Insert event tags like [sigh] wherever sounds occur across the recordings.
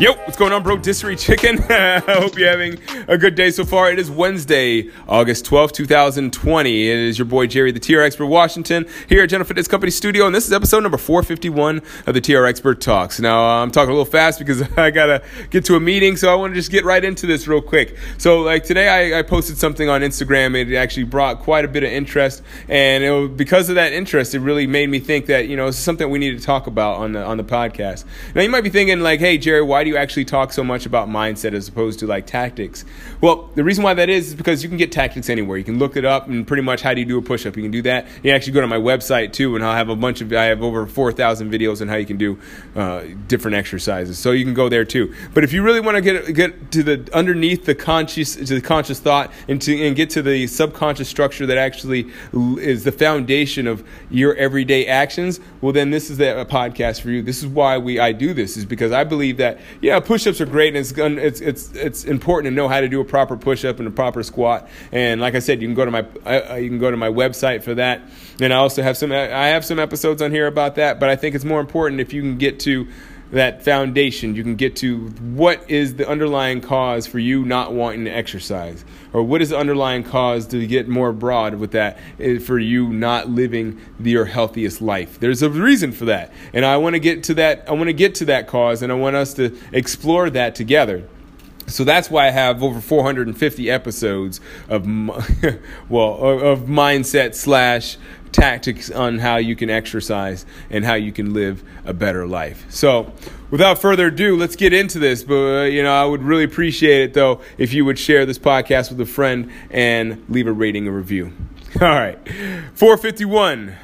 Yo, what's going on, bro? Dissery Chicken. [laughs] I hope you're having a good day so far. It is Wednesday, August 12th, 2020. It is your boy Jerry, the TR Expert Washington, here at General Fitness Company Studio, and this is episode number 451 of the TR Expert Talks. Now, I'm talking a little fast because [laughs] I gotta get to a meeting, so I want to just get right into this real quick. So, like today, I, I posted something on Instagram. It actually brought quite a bit of interest, and because of that interest, it really made me think that you know it's something we need to talk about on the on the podcast. Now, you might be thinking like, "Hey, Jerry, why do you actually talk so much about mindset as opposed to like tactics?" Well, the reason why that is is because you can get tactics anywhere. You can look it up and pretty much how do you do a push up. You can do that. You actually go to my website too, and I'll have a bunch of I have over four thousand videos on how you can do uh, different exercises. So you can go there too. But if you really want to get get to the underneath the conscious to the conscious thought and to and get to the subconscious structure that actually is the foundation of your everyday actions, well then this is a podcast for you. This is why we I do this is because I believe that yeah push-ups are great and it's it's it's it's important to know how to do a proper push-up and a proper squat. And like I said, you can go to my uh, you can go to my website for that. And I also have some I have some episodes on here about that. But I think it's more important if you can get to that foundation, you can get to what is the underlying cause for you not wanting to exercise, or what is the underlying cause to get more broad with that eh, for you not living your healthiest life. There's a reason for that, and I want to get to that. I want to get to that cause, and I want us to explore that together. So that's why I have over 450 episodes of, [laughs] well, of of mindset slash tactics on how you can exercise and how you can live a better life. So, without further ado, let's get into this. But uh, you know, I would really appreciate it though if you would share this podcast with a friend and leave a rating and review. [laughs] All right, 451.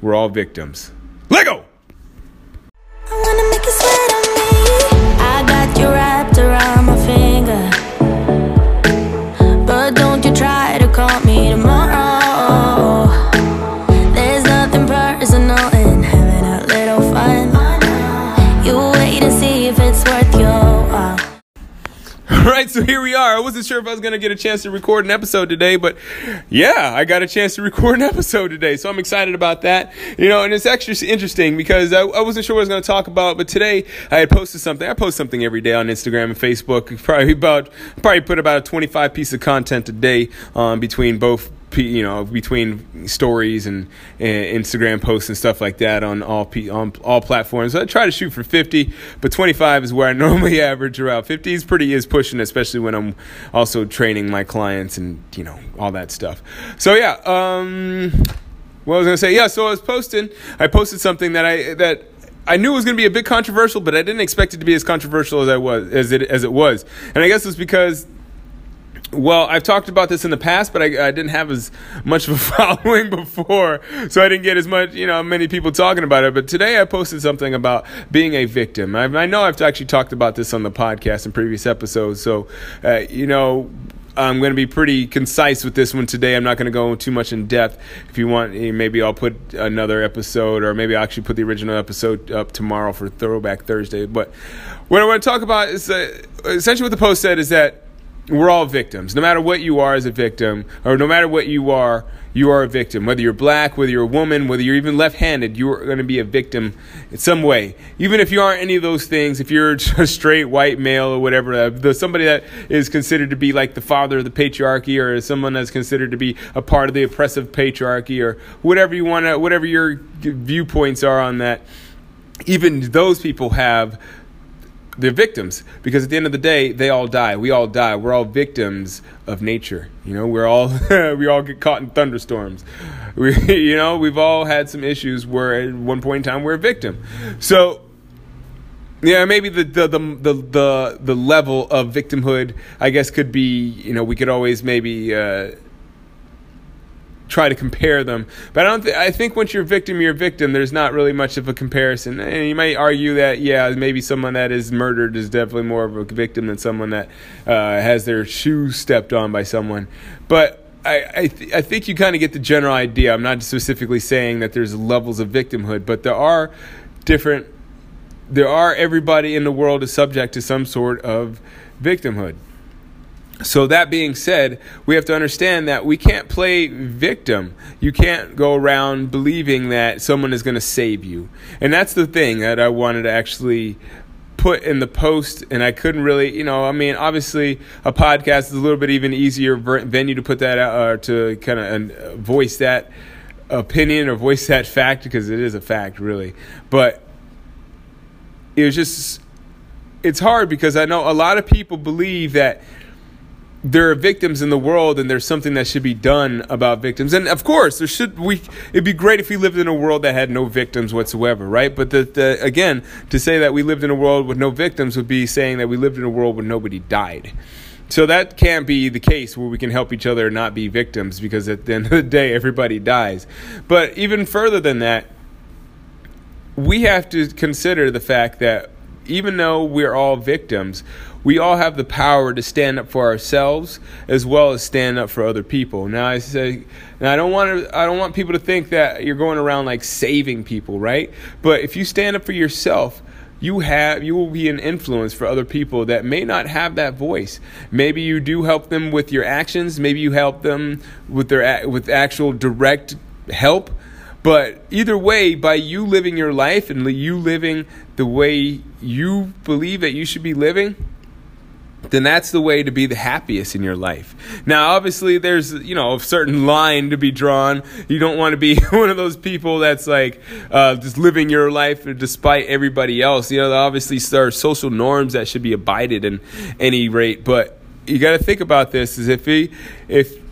We're all victims. Lego. I right, so here we are. I wasn't sure if I was going to get a chance to record an episode today, but yeah, I got a chance to record an [laughs] episode today. So I'm excited about that. You know, and it's actually interesting because I, I wasn't sure what I was going to talk about, but today I had posted something. I post something every day on Instagram and Facebook. Probably about, probably put about a 25 piece of content a day um, between both you know between stories and, and Instagram posts and stuff like that on all on all platforms. I try to shoot for 50, but 25 is where I [laughs] normally average around. 50 is pretty is pushing, especially when I'm also training my clients and you know all that stuff. So yeah, um, what was I gonna say? Yeah, so I was posting. I posted something that I that. I knew it was going to be a bit controversial, but I didn't expect it to be as controversial as I was as it as it was. And I guess it's because well, I've talked about this in the past, but I, I didn't have as much of a [laughs] following before, so I didn't get as much, you know, many people talking about it. But today I posted something about being a victim. I, I know I've actually talked about this on the podcast in previous episodes, so uh, you know. I'm going to be pretty concise with this one today. I'm not going to go too much in depth. If you want, eh, maybe I'll put another episode, or maybe I'll actually put the original episode up tomorrow for Throwback Thursday. But what I want to talk about is uh, essentially what the post said is that we're all victims. No matter what you are as a victim, or no matter what you are, you are a victim. Whether you're black, whether you're a woman, whether you're even left handed, you are going to be a victim in some way. Even if you aren't any of those things, if you're [laughs] a straight white male or whatever, uh, somebody that is considered to be like the father of the patriarchy, or someone that's considered to be a part of the oppressive patriarchy, or whatever you want to, whatever your viewpoints are on that, even those people have they're victims. Because at the end of the day they all die. We all die. We're all victims of nature you know? We're all [laughs] we all get caught in thunderstorms. We [laughs] you know we've all had some issues where at one point in time we're a victim. So yeah, maybe the the, the the the the level of victimhood, I guess, could be you know we could always maybe uh, try to compare them. But I don't. Th- I think once you're a victim, you're a victim. There's not really much of a comparison. And you might argue that yeah, maybe someone that is murdered is definitely more of a victim than someone that uh, has their shoes stepped on by someone. But I I, th- I think you kind of get the general idea. I'm not specifically saying that there's levels of victimhood, but there are different there are everybody in the world is subject to some sort of victimhood. So that being said, we have to understand that we can't play victim. You can't go around believing that someone is going to save you. And that's the thing that I wanted to actually put in the post and I couldn't really, you know, I mean, obviously a podcast is a little bit even easier venue to put that out or to kind of uh, voice that opinion or voice that fact because it is a fact really. But it was just it's hard because I know a lot of people believe that there are victims in the world and there's something that should be done about victims. And of course there should we it'd be great if we lived in a world that had no victims whatsoever right? But the, the again to say that we lived in a world with no victims would be saying that we lived in a world where nobody died. So that can't be the case where we can help each other not be victims because at the end of the day everybody dies. But even further than that we have to consider the fact that even though we're all victims, we all have the power to stand up for ourselves as well as stand up for other people. Now I say, and I don't want to, I don't want people to think that you're going around like saving people, right? But if you stand up for yourself, you have you will be an influence for other people that may not have that voice. Maybe you do help them with your actions. Maybe you help them with their with actual direct help but either way, by you living your life and you living the way you believe that you should be living, then that's the way to be the happiest in your life. Now, obviously, there's you know a certain line to be drawn. You don't want to be [laughs] one of those people that's like uh, just living your life despite everybody else. You know, obviously there are social norms that should be abided in any rate, but you got to think about this: is if he, if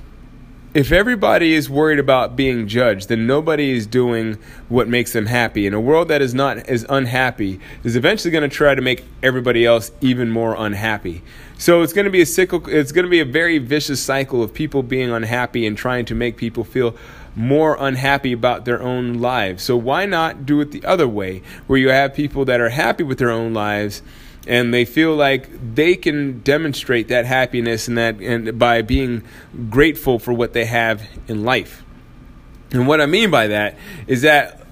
if everybody is worried about being judged, then nobody is doing what makes them happy. And a world that is not as unhappy is eventually going to try to make everybody else even more unhappy. So it's going to be a cyclical, it's going to be a very vicious cycle of people being unhappy and trying to make people feel more unhappy about their own lives. So why not do it the other way, where you have people that are happy with their own lives? And they feel like they can demonstrate that happiness and that and by being grateful for what they have in life. And what I mean by that is that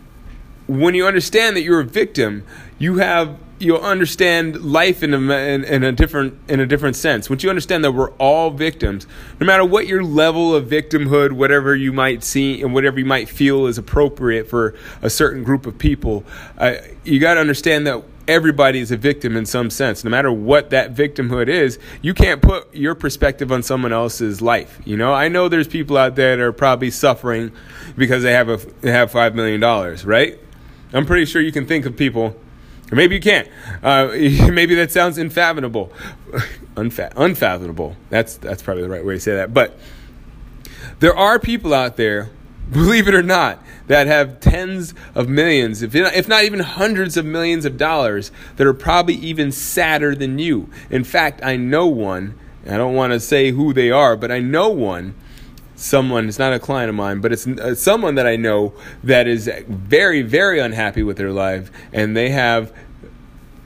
when you understand that you're a victim, you have you'll understand life in a, in, in, a different in a different sense. Once you understand that we're all victims, no matter what your level of victimhood, whatever you might see and whatever you might feel is appropriate for a certain group of people, uh, you got to understand that everybody is a victim in some sense. No matter what that victimhood is, you can't put your perspective on someone else's life. You know, I know there's people out there that are probably suffering because they have a they have five million dollars, right? I'm pretty sure you can think of people, or maybe you can't. Uh, [laughs] maybe that sounds unfathomable, [laughs] Unfa- unfathomable. That's that's probably the right way to say that. But there are people out there [laughs] believe it or not, that have tens of millions, if, if not even hundreds of millions of dollars, that are probably even sadder than you. In fact, I know one, I don't want to say who they are, but I know one, someone, it's not a client of mine, but it's uh, someone that I know that is very, very unhappy with their life, and they have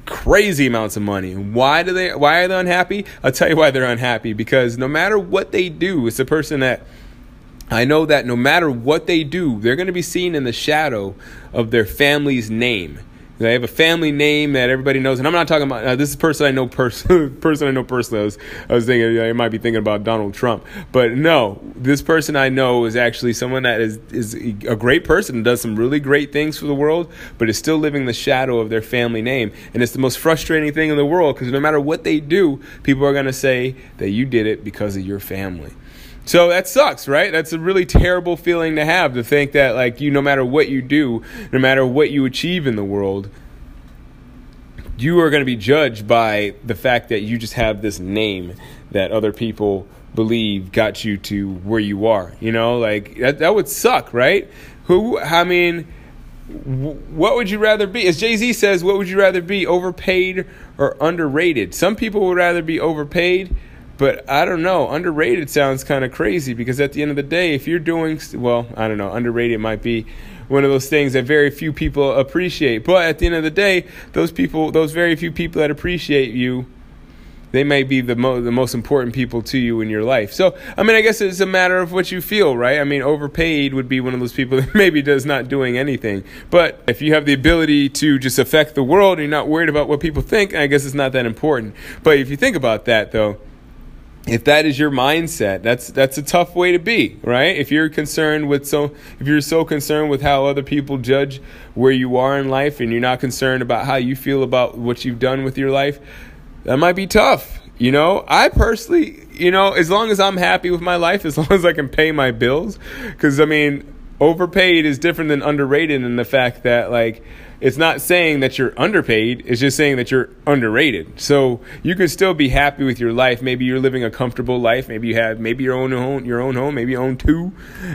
crazy amounts of money. Why do they why are they unhappy? I'll tell you why they're unhappy because no matter what they do, it's a person that I know that no matter what they do, they're going to be seen in the shadow of their family's name. They have a family name that everybody knows, and I'm not talking about uh, this is person I know person [laughs] person I know personally. I was, I was thinking I might be thinking about Donald Trump, but no, this person I know is actually someone that is is a great person, and does some really great things for the world, but is still living the shadow of their family name, and it's the most frustrating thing in the world because no matter what they do, people are going to say that you did it because of your family. So that sucks, right? That's a really terrible feeling to have to think that, like, you, no matter what you do, no matter what you achieve in the world, you are going to be judged by the fact that you just have this name that other people believe got you to where you are. You know, like, that, that would suck, right? Who, I mean, what would you rather be? As Jay Z says, what would you rather be, overpaid or underrated? Some people would rather be overpaid but I don't know. Underrated sounds kind of crazy because at the end of the day, if you're doing well, I don't know. Underrated might be one of those things that very few people appreciate. But at the end of the day, those people, those very few people that appreciate you, they may be the, mo- the most important people to you in your life. So, I mean, I guess it's a matter of what you feel, right? I mean, overpaid would be one of those people [laughs] that maybe does not doing anything. But if you have the ability to just affect the world and you're not worried about what people think, I guess it's not that important. But if you think about that, though, if that is your mindset, that's that's a tough way to be, right? If you're concerned with so if you're so concerned with how other people judge where you are in life and you're not concerned about how you feel about what you've done with your life, that might be tough. You know, I personally, you know, as long as I'm happy with my life, [laughs] as long as I can pay my bills, because I mean, overpaid is different than underrated in the fact that, like, it's not saying that you're underpaid, it's just saying that you're underrated. So you can still be happy with your life. Maybe you're living a comfortable life. Maybe you have maybe your own home, your own home. Maybe you own two.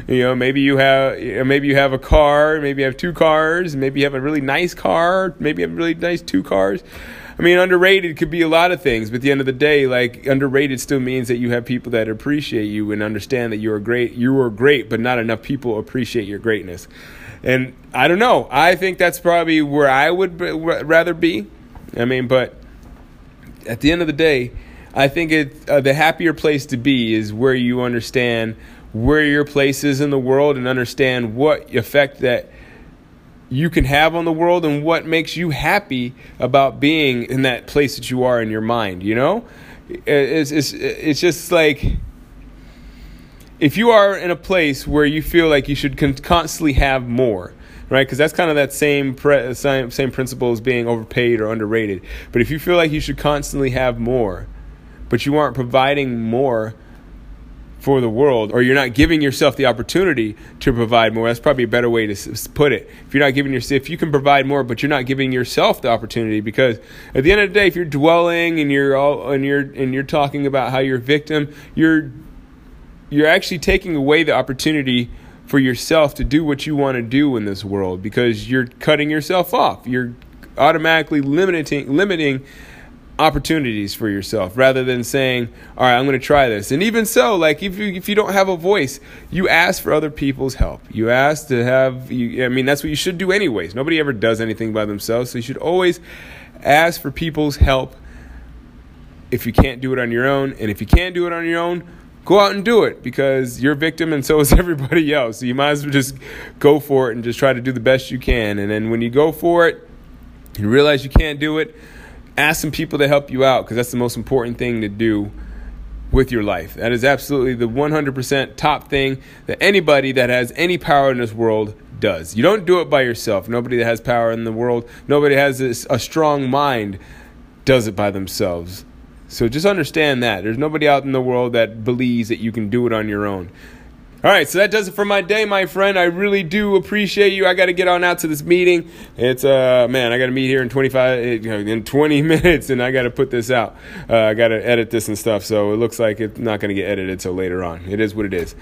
You know, maybe you have maybe you have a car. Maybe you have two cars. Maybe you have a really nice car. Maybe you have really nice two cars. I mean, underrated could be a lot of things, but at the end of the day, like underrated still means that you have people that appreciate you and understand that you are great. You are great, but not enough people appreciate your greatness. And I don't know. I think that's probably where I would rather be. I mean, but at the end of the day, I think it uh, the happier place to be is where you understand where your place is in the world and understand what effect that you can have on the world and what makes you happy about being in that place that you are in your mind you know it's, it's, it's just like if you are in a place where you feel like you should con- constantly have more right because that's kind of that same, pre- same same principle as being overpaid or underrated but if you feel like you should constantly have more but you aren't providing more for the world, or you're not giving yourself the opportunity to provide more. That's probably a better way to put it. If you're not giving yourself, if you can provide more, but you're not giving yourself the opportunity, because at the end of the day, if you're dwelling and you're all and you're and you're talking about how you're a victim, you're you're actually taking away the opportunity for yourself to do what you want to do in this world because you're cutting yourself off. You're automatically limiting limiting opportunities for yourself rather than saying, "All right, I'm going to try this." And even so, like if you if you don't have a voice, you ask for other people's help. You ask to have you I mean, that's what you should do anyways. Nobody ever does anything by themselves, so you should always ask for people's help if you can't do it on your own, and if you can't do it on your own, go out and do it because you're a victim and so is [laughs] everybody else. So you might as well just go for it and just try to do the best you can. And then when you go for it, you realize you can't do it, ask some people to help you out because that's the most important thing to do with your life. That is absolutely the 100% top thing that anybody that has any power in this world does. You don't do it by yourself. Nobody that has power in the world, nobody has this, a strong mind does it by themselves. So just understand that. There's nobody out in the world that believes that you can do it on your own. All right, so that does it for my day, my friend. I really do appreciate you. I got to get on out to this meeting. It's uh man, I got to meet here in 25 in 20 [laughs] minutes and I got to put this out. Uh, I got to edit this and stuff, so it looks like it's not going to get edited till later on. It is what it is.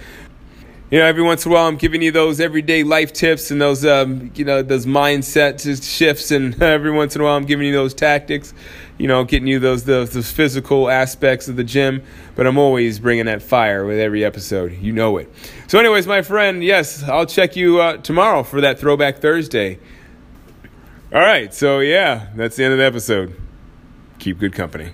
You know, every once in a while, I'm giving you those everyday life tips and those, um, you know, those mindset shifts, and [laughs] every once in a while, I'm giving you those tactics. You know, getting you those, those those physical aspects of the gym. But I'm always bringing that fire with every episode. You know it. So, anyways, my friend, yes, I'll check you uh, tomorrow for that Throwback Thursday. All right. So, yeah, that's the end of the episode. Keep good company.